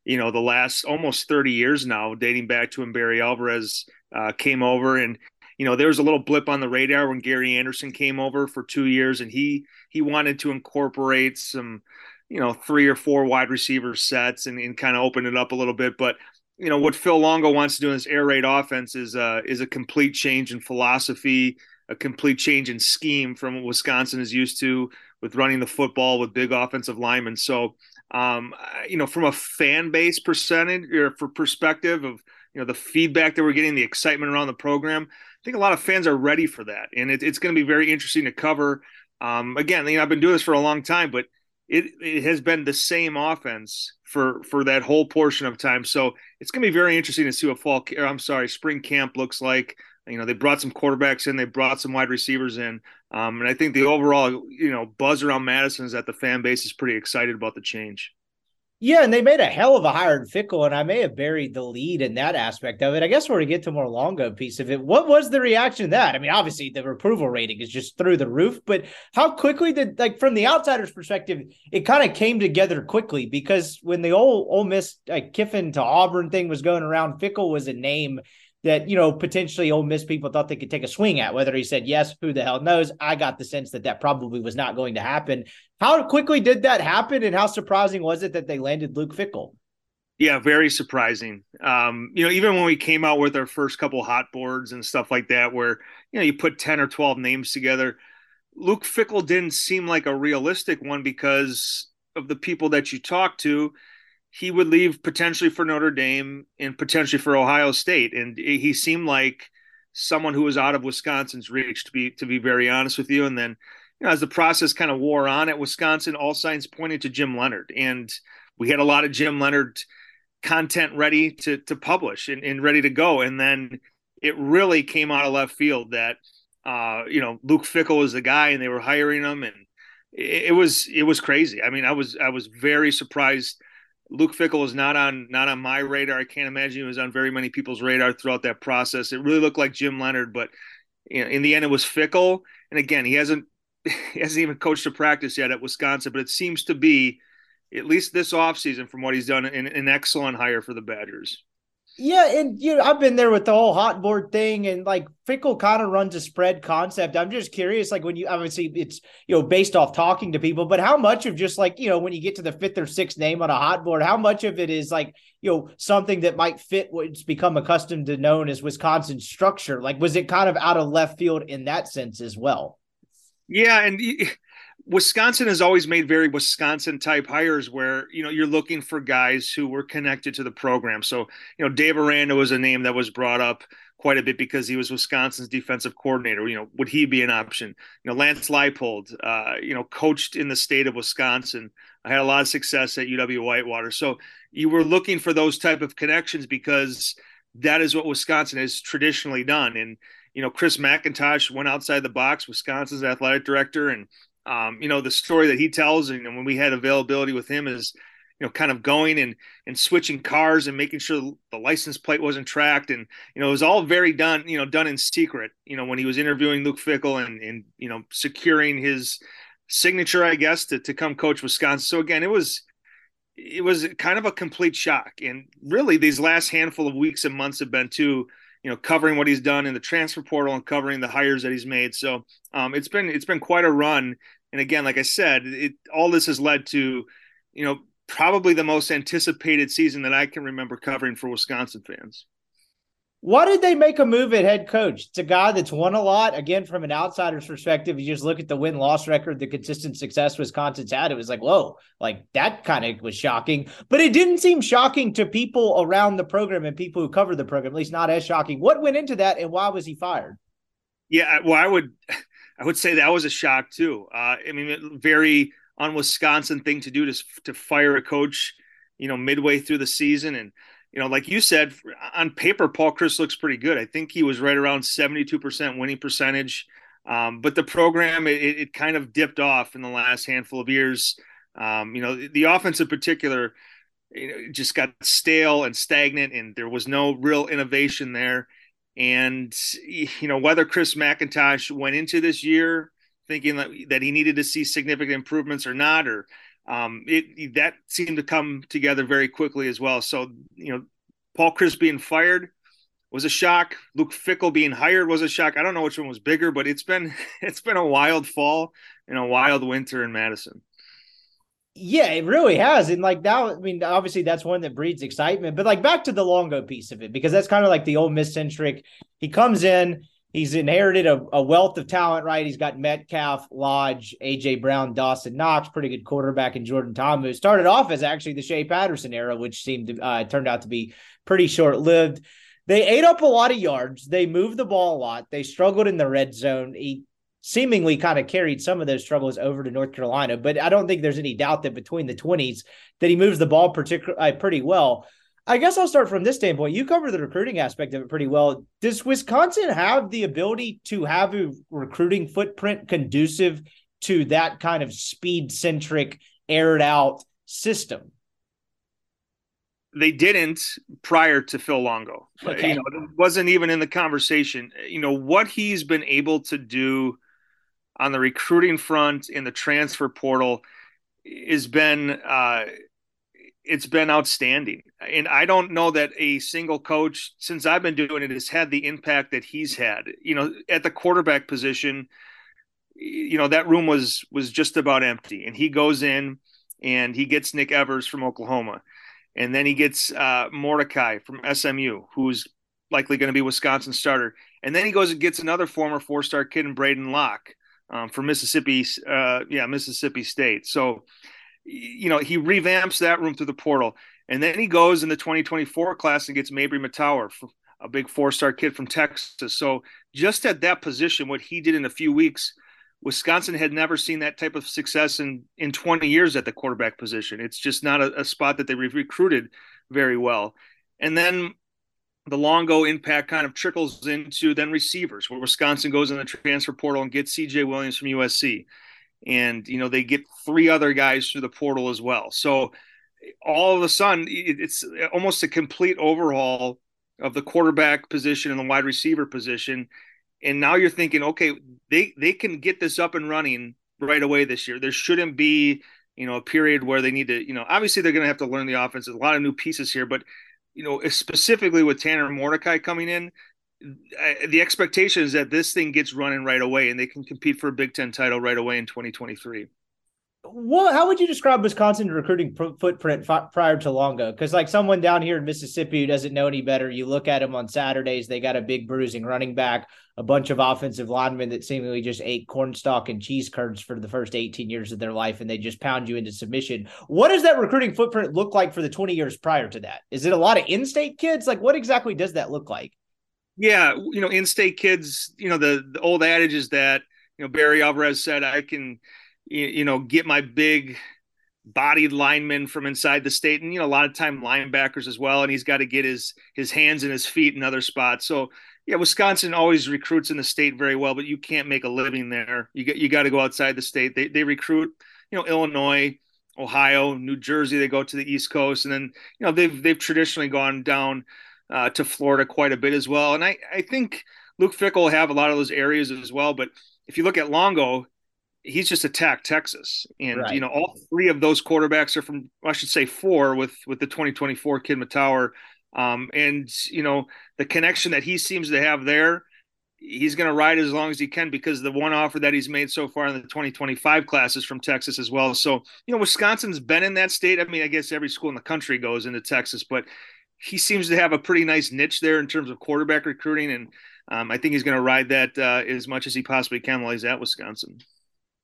you know the last almost 30 years now dating back to when barry alvarez uh, came over. And you know there was a little blip on the radar when gary anderson came over for two years and he he wanted to incorporate some you know three or four wide receiver sets and, and kind of open it up a little bit. But you know what phil longo wants to do in this air raid offense is uh is a complete change in philosophy a complete change in scheme from what wisconsin is used to with running the football with big offensive linemen. So, um, you know, from a fan base percentage or for perspective of you know the feedback that we're getting, the excitement around the program, I think a lot of fans are ready for that, and it, it's going to be very interesting to cover. Um, again, you know, I've been doing this for a long time, but it, it has been the same offense for for that whole portion of time. So it's going to be very interesting to see what fall. I'm sorry, spring camp looks like. You know, they brought some quarterbacks in, they brought some wide receivers in, um, and I think the overall, you know, buzz around Madison is that the fan base is pretty excited about the change. Yeah, and they made a hell of a hire in Fickell, and I may have buried the lead in that aspect of it. I guess we're to get to more Longo piece of it. What was the reaction to that? I mean, obviously the approval rating is just through the roof, but how quickly did like from the outsider's perspective, it kind of came together quickly because when the old Ole Miss like Kiffin to Auburn thing was going around, Fickell was a name that you know potentially Ole Miss people thought they could take a swing at. Whether he said yes, who the hell knows? I got the sense that that probably was not going to happen. How quickly did that happen, and how surprising was it that they landed Luke Fickell? Yeah, very surprising. Um, you know, even when we came out with our first couple hot boards and stuff like that, where you know you put ten or twelve names together, Luke Fickell didn't seem like a realistic one because of the people that you talked to. He would leave potentially for Notre Dame and potentially for Ohio State, and he seemed like someone who was out of Wisconsin's reach. To be to be very honest with you, and then you know as the process kind of wore on at Wisconsin, all signs pointed to Jim Leonhard. and we had a lot of Jim Leonhard content ready to to publish and, and ready to go. And then it really came out of left field that uh, you know Luke Fickell was the guy, and they were hiring him, and it, it was it was crazy. I mean, I was I was very surprised. Luke Fickell was not on not on my radar. I can't imagine he was on very many people's radar throughout that process. It really looked like Jim Leonhard, but you know, in the end, it was Fickell. And again, he hasn't he hasn't even coached a practice yet at Wisconsin, but it seems to be at least this offseason from what he's done an, an excellent hire for the Badgers. Yeah, and you know, I've been there with the whole hot board thing, and like Fickell kind of runs a spread concept. I'm just curious, like when you obviously it's you know based off talking to people, but how much of just like you know when you get to the fifth or sixth name on a hot board, how much of it is like you know something that might fit what's become accustomed to known as Wisconsin structure? Like, was it kind of out of left field in that sense as well? Yeah, and Wisconsin has always made very Wisconsin type hires where, you know, you're looking for guys who were connected to the program. So, you know, Dave Aranda was a name that was brought up quite a bit because he was Wisconsin's defensive coordinator. You know, would he be an option? You know, Lance Leipold, uh, you know, coached in the state of Wisconsin. I had a lot of success at UW Whitewater. So you were looking for those type of connections because that is what Wisconsin has traditionally done. And, you know, Chris McIntosh went outside the box, Wisconsin's athletic director, and um, you know, the story that he tells, and when we had availability with him, is you know, kind of going and and switching cars and making sure the license plate wasn't tracked, and you know, it was all very done, you know, done in secret. You know, when he was interviewing Luke Fickell and and you know, securing his signature, I guess, to to come coach Wisconsin. So again, it was it was kind of a complete shock, and really, these last handful of weeks and months have been too you know, covering what he's done in the transfer portal and covering the hires that he's made. So um, it's been it's been quite a run. And again, like I said, it all this has led to, you know, probably the most anticipated season that I can remember covering for Wisconsin fans. Why did they make a move at head coach? It's a guy that's won a lot. Again, from an outsider's perspective, you just look at the win loss record, the consistent success Wisconsin's had. It was like, whoa, like that kind of was shocking. But it didn't seem shocking to people around the program and people who cover the program, at least not as shocking. What went into that and why was he fired? Yeah, well, I would, I would say that was a shock too. Uh, I mean, very un Wisconsin thing to do to to fire a coach, you know, midway through the season and you know, like you said, on paper, Paul Chryst looks pretty good. I think he was right around 72% winning percentage. Um, but the program, it, it, kind of dipped off in the last handful of years. Um, you know, the, the offense in particular you know, just got stale and stagnant, and there was no real innovation there. And, you know, whether Chris McIntosh went into this year thinking that, that he needed to see significant improvements or not, or um, it that seemed to come together very quickly as well. So you know, Paul Chryst being fired was a shock. Luke Fickell being hired was a shock. I don't know which one was bigger, but it's been it's been a wild fall and a wild winter in Madison. Yeah, it really has. And like now, I mean, obviously that's one that breeds excitement, but like back to the Longo piece of it, because that's kind of like the Ole Miss centric. He comes in, he's inherited a, a, wealth of talent, right? He's got Metcalf, Lodge, AJ Brown, Dawson Knox, pretty good quarterback, and Jordan Ta'amu, who started off as actually the Shea Patterson era, which seemed to uh, turned out to be pretty short lived. They ate up a lot of yards. They moved the ball a lot. They struggled in the red zone. He seemingly kind of carried some of those struggles over to North Carolina, but I don't think there's any doubt that between the 20s that he moves the ball particularly uh, pretty well. I guess I'll start from this standpoint. You cover the recruiting aspect of it pretty well. Does Wisconsin have the ability to have a recruiting footprint conducive to that kind of speed centric, aired out system? They didn't prior to Phil Longo. Okay. You know, it wasn't even in the conversation. You know, what he's been able to do on the recruiting front in the transfer portal has been uh, it's been outstanding. And I don't know that a single coach since I've been doing it has had the impact that he's had. You know, at the quarterback position, you know, that room was was just about empty. And he goes in and he gets Nick Evers from Oklahoma. and then he gets uh, Mordecai from SMU, who's likely going to be Wisconsin starter, and then he goes and gets another former four-star kid in Braedyn Locke um, from Mississippi, uh, yeah, Mississippi State. So, you know, he revamps that room through the portal, and then he goes in the 2024 class and gets Mabrey Mettauer, a big four-star kid from Texas. So, just at that position, what he did in a few weeks Wisconsin had never seen that type of success in in 20 years at the quarterback position. It's just not a, a spot that they recruited very well. And then the Longo impact kind of trickles into then receivers, where Wisconsin goes in the transfer portal and gets C.J. Williams from USC, and you know they get three other guys through the portal as well. So all of a sudden, it's almost a complete overhaul of the quarterback position and the wide receiver position and now you're thinking, okay, they they can get this up and running right away this year. There shouldn't be, you know, a period where they need to, you know, obviously they're going to have to learn the offense. There's a lot of new pieces here, but you know, specifically with Tanner Mordecai coming in, the expectation is that this thing gets running right away and they can compete for a Big Ten title right away in 2023 what how would you describe Wisconsin recruiting footprint prior to Longo? Because like someone down here in Mississippi who doesn't know any better, you look at them on Saturdays, they got a big bruising running back, a bunch of offensive linemen that seemingly just ate cornstalk and cheese curds for the first 18 years of their life, and they just pound you into submission. What does that recruiting footprint look like for the 20 years prior to that? Is it a lot of in-state kids? Like what exactly does that look like? Yeah, you know, in-state kids, you know, the, the old adage is that, you know, Barry Alvarez said, I can – you, know, get my big bodied linemen from inside the state. And you know a lot of time linebackers as well and he's got to get his his hands and his feet in other spots. So yeah wisconsin always recruits in the state very well but you can't make a living there. You get you got to go outside the state. They, they recruit you know illinois ohio new jersey they go to the east coast and then you know they've they've traditionally gone down uh, to florida quite a bit as well and i i think luke fickell will have a lot of those areas as well but if you look at longo he's just attacked Texas, and right. you know all three of those quarterbacks are from I should say four with with the 2024 kid Mettauer, um, and you know the connection that he seems to have there. He's going to ride as long as he can because the one offer that he's made so far in the 2025 class is from Texas as well. So, you know, Wisconsin's been in that state. I mean, I guess every school in the country goes into Texas, but he seems to have a pretty nice niche there in terms of quarterback recruiting. And um, I think he's going to ride that uh, as much as he possibly can while he's at Wisconsin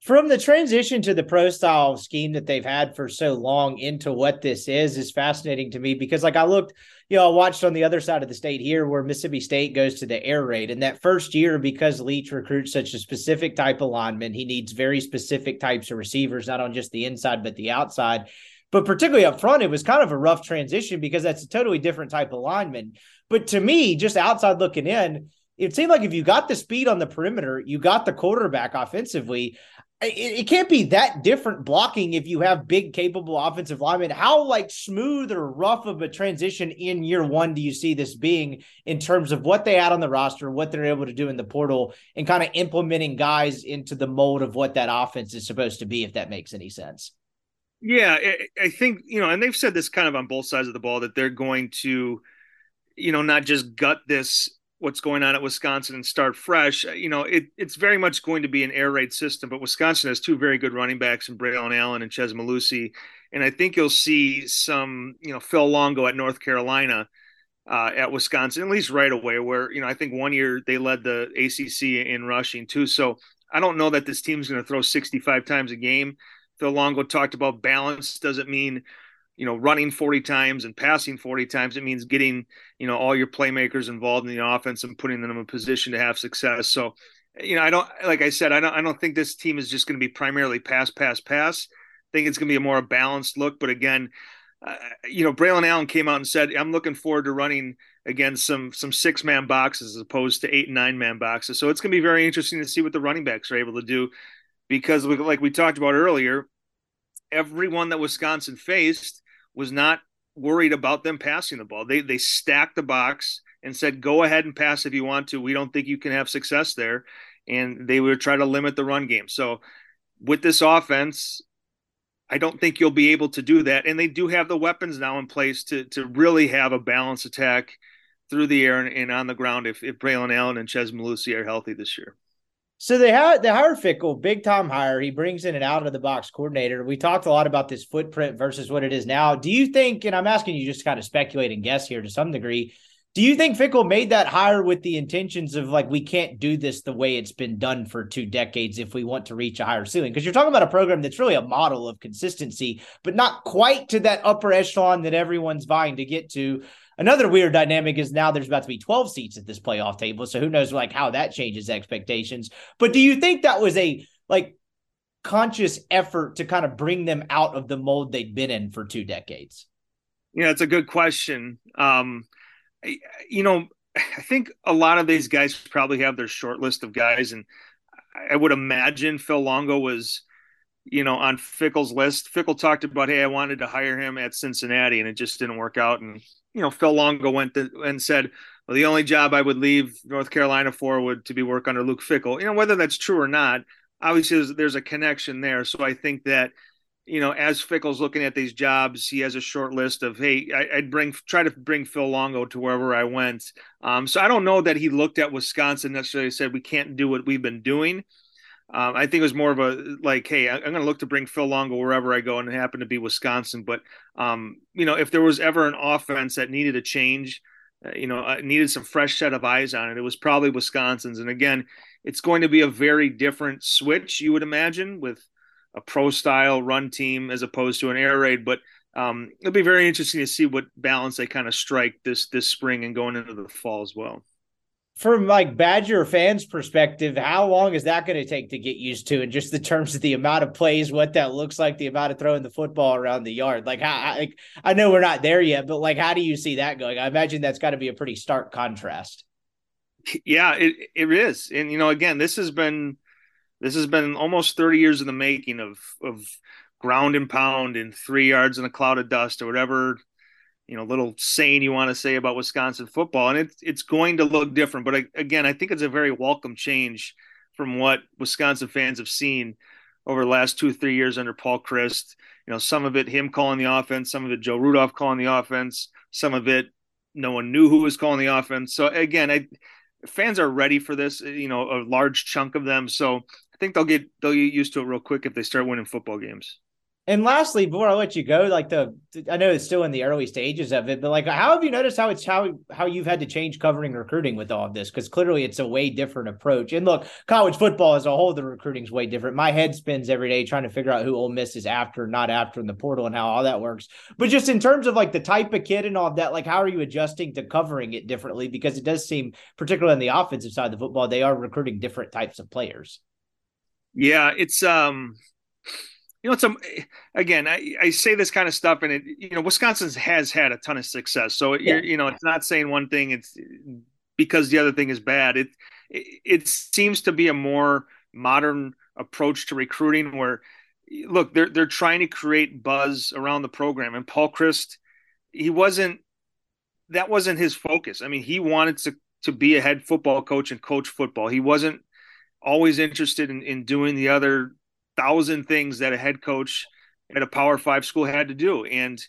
from the transition to the pro style scheme that they've had for so long into what this is is fascinating to me because like I looked, you know, I watched on the other side of the state here where Mississippi State goes to the air raid. And that first year, because Leach recruits such a specific type of lineman, he needs very specific types of receivers, not on just the inside, but the outside. But particularly up front, it was kind of a rough transition because that's a totally different type of lineman. But to me, just outside looking in, it seemed like if you got the speed on the perimeter, you got the quarterback offensively. It, it, can't be that different blocking if you have big capable offensive linemen. How like smooth or rough of a transition in year one do you see this being in terms of what they had on the roster what they're able to do in the portal and kind of implementing guys into the mold of what that offense is supposed to be if that makes any sense yeah i think you know and they've said this kind of on both sides of the ball that they're going to you know not just gut this what's going on at Wisconsin and start fresh. Uh, you know, it, it's very much going to be an air raid system, but Wisconsin has two very good running backs in Braelon Allen and Chez Mellusi. And I think you'll see some, you know, Phil Longo at North Carolina uh, at Wisconsin, at least right away, where, you know, I think one year they led the ACC in rushing too. So I don't know that this team's going to throw 65 times a game. Phil Longo talked about balance. Doesn't mean you know running 40 times and passing 40 times? It means getting you know all your playmakers involved in the offense and putting them in a position to have success. So you know i don't like i said i don't i don't think this team is just going to be primarily pass pass pass. I think it's going to be a more balanced look. But again uh, you know braelon allen came out and said i'm looking forward to running against some some six man boxes as opposed to eight and nine man boxes. So it's going to be very interesting to see what the running backs are able to do because like we talked about earlier everyone that wisconsin faced was not worried about them passing the ball. They they stacked the box and said, "Go ahead and pass if you want to. We don't think you can have success there." And they would try to limit the run game. So with this offense, I don't think you'll be able to do that. And they do have the weapons now in place to to really have a balanced attack through the air and, and on the ground if, if Braelon Allen and Chez Mellusi are healthy this year. So they had they hire Fickell, big time hire. He brings in an out of the box coordinator. We talked a lot about this footprint versus what it is now. Do you think, and I'm asking you just kind of speculate and guess here to some degree, do you think Fickell made that hire with the intentions of like we can't do this the way it's been done for two decades if we want to reach a higher ceiling? Because you're talking about a program that's really a model of consistency, but not quite to that upper echelon that everyone's vying to get to. Another weird dynamic is now there's about to be 12 seats at this playoff table. So who knows like how that changes expectations. But do you think that was a like conscious effort to kind of bring them out of the mold they'd been in for two decades? Yeah, it's a good question. Um, you know, I think a lot of these guys probably have their short list of guys, and I would imagine Phil Longo was, you know, on Fickell's list. Fickell talked about, hey, I wanted to hire him at Cincinnati, and it just didn't work out. And you know, Phil Longo went to, and said, well, the only job I would leave North Carolina for would to be work under Luke Fickell. You know, whether that's true or not, obviously there's, there's a connection there. So I think that, you know, as Fickell's looking at these jobs, he has a short list of, hey, I, would bring try to bring Phil Longo to wherever I went. Um, so I don't know that he looked at Wisconsin necessarily said we can't do what we've been doing. Um, I think it was more of a like, hey, I'm going to look to bring Phil Longo wherever I go, and it happened to be Wisconsin. But um, you know, if there was ever an offense that needed a change, uh, you know, uh, needed some fresh set of eyes on it, it was probably Wisconsin's. And again, it's going to be a very different switch, you would imagine, with a pro style run team as opposed to an air raid. But um, it'll be very interesting to see what balance they kind of strike this this spring and going into the fall as well from like Badger fans' perspective, how long is that going to take to get used to? And just the terms of the amount of plays, what that looks like, the amount of throwing the football around the yard. Like, how? Like, I know we're not there yet, but like, how do you see that going? I imagine that's got to be a pretty stark contrast. Yeah, it it is, and you know, again, this has been this has been almost thirty years in the making of of ground and pound and three yards in a cloud of dust or whatever you know little saying you want to say about Wisconsin football, and it's it's going to look different. But again, I think it's a very welcome change from what Wisconsin fans have seen over the last two three years under Paul Chryst. You know, some of it him calling the offense, some of it Joe Rudolph calling the offense, some of it no one knew who was calling the offense. So again, I, fans are ready for this. You know, a large chunk of them. So I think they'll get they'll get used to it real quick if they start winning football games. And lastly, before I let you go, like the I know it's still in the early stages of it, but like how have you noticed how it's how how you've had to change covering recruiting with all of this? Because clearly it's a way different approach. And look, college football as a whole, the recruiting's way different. My head spins every day trying to figure out who Ole Miss is after, not after in the portal and how all that works. But just in terms of like the type of kid and all of that, like how are you adjusting to covering it differently? Because it does seem, particularly on the offensive side of the football, they are recruiting different types of players. Yeah, it's um you know, it's a, eh, again, I, I say this kind of stuff, and it, you know, Wisconsin has had a ton of success. So yeah. you know, it's not saying one thing; it's eh, because the other thing is bad. It, it it seems to be a more modern approach to recruiting, where eh, look, they're they're trying to create buzz around the program, and Paul Chryst, he wasn't that wasn't his focus. I mean, he wanted to to be a head football coach and coach football. He wasn't always interested in, in doing the other thousand things that a head coach at a Power Five school had to do, and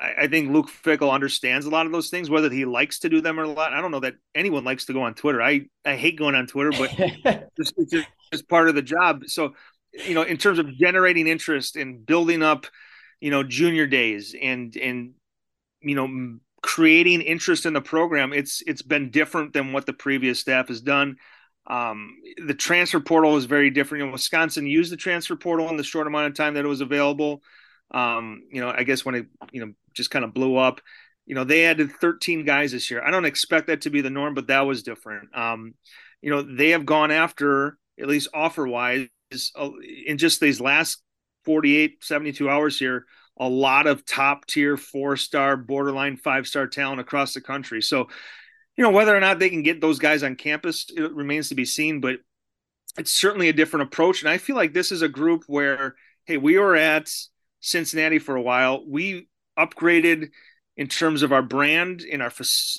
I, I think Luke Fickell understands a lot of those things. Whether he likes to do them or not, I don't know that anyone likes to go on Twitter. I I hate going on Twitter, but it's, it's just part of the job. So, you know, in terms of generating interest and building up, you know, junior days and and you know creating interest in the program, it's it's been different than what the previous staff has done. Um, the transfer portal is very different. In Wisconsin used the transfer portal in the short amount of time that it was available. Um, you know, I guess when it you know just kind of blew up, you know, they added 13 guys this year. I don't expect that to be the norm, but that was different. Um, you know, they have gone after at least offer wise in just these last 48, 72 hours here, a lot of top tier four star, borderline five star talent across the country. So you know whether or not they can get those guys on campus it remains to be seen but it's certainly a different approach. And i feel like this is a group where hey we were at cincinnati for a while. We upgraded in terms of our brand in our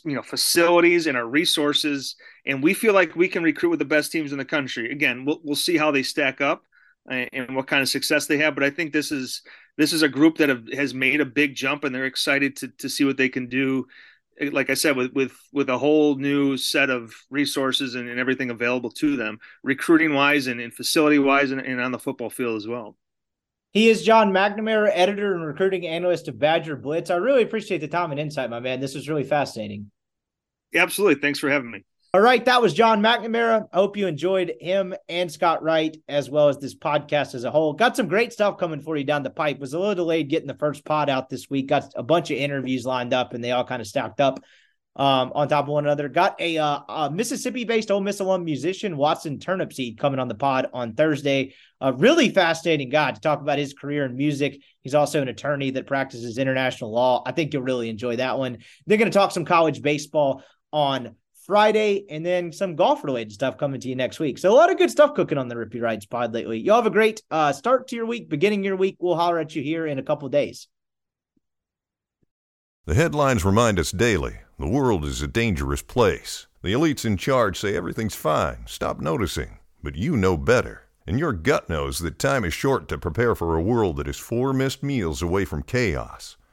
you know facilities and our resources and we feel like we can recruit with the best teams in the country. Again we'll, we'll see how they stack up uh, and what kind of success they have but i think this is this is a group that have, has made a big jump and they're excited to, to see what they can do like I said, with with with a whole new set of resources and, and everything available to them, recruiting wise and, and facility wise, and, and on the football field as well. He is John McNamara, editor and recruiting analyst of Badger Blitz. I really appreciate the time and insight, my man. This was really fascinating. Absolutely. Thanks for having me. All right, that was John McNamara. I hope you enjoyed him and Scott Wright, as well as this podcast as a whole. Got some great stuff coming for you down the pipe. Was a little delayed getting the first pod out this week. Got a bunch of interviews lined up, and they all kind of stacked up um, on top of one another. Got a, uh, a Mississippi-based Ole Miss alum musician Watson Turnipseed coming on the pod on Thursday. A really fascinating guy to talk about his career in music. He's also an attorney that practices international law. I think you'll really enjoy that one. They're going to talk some college baseball on Friday, and then some golf related stuff coming to you next week. So a lot of good stuff cooking on the Rippy Writes pod lately. Y'all have a great uh, start to your week, beginning your week. We'll holler at you here in a couple days. The headlines remind us daily the world is a dangerous place. The elites in charge say everything's fine, stop noticing. But you know better. And your gut knows that time is short to prepare for a world that is four missed meals away from chaos.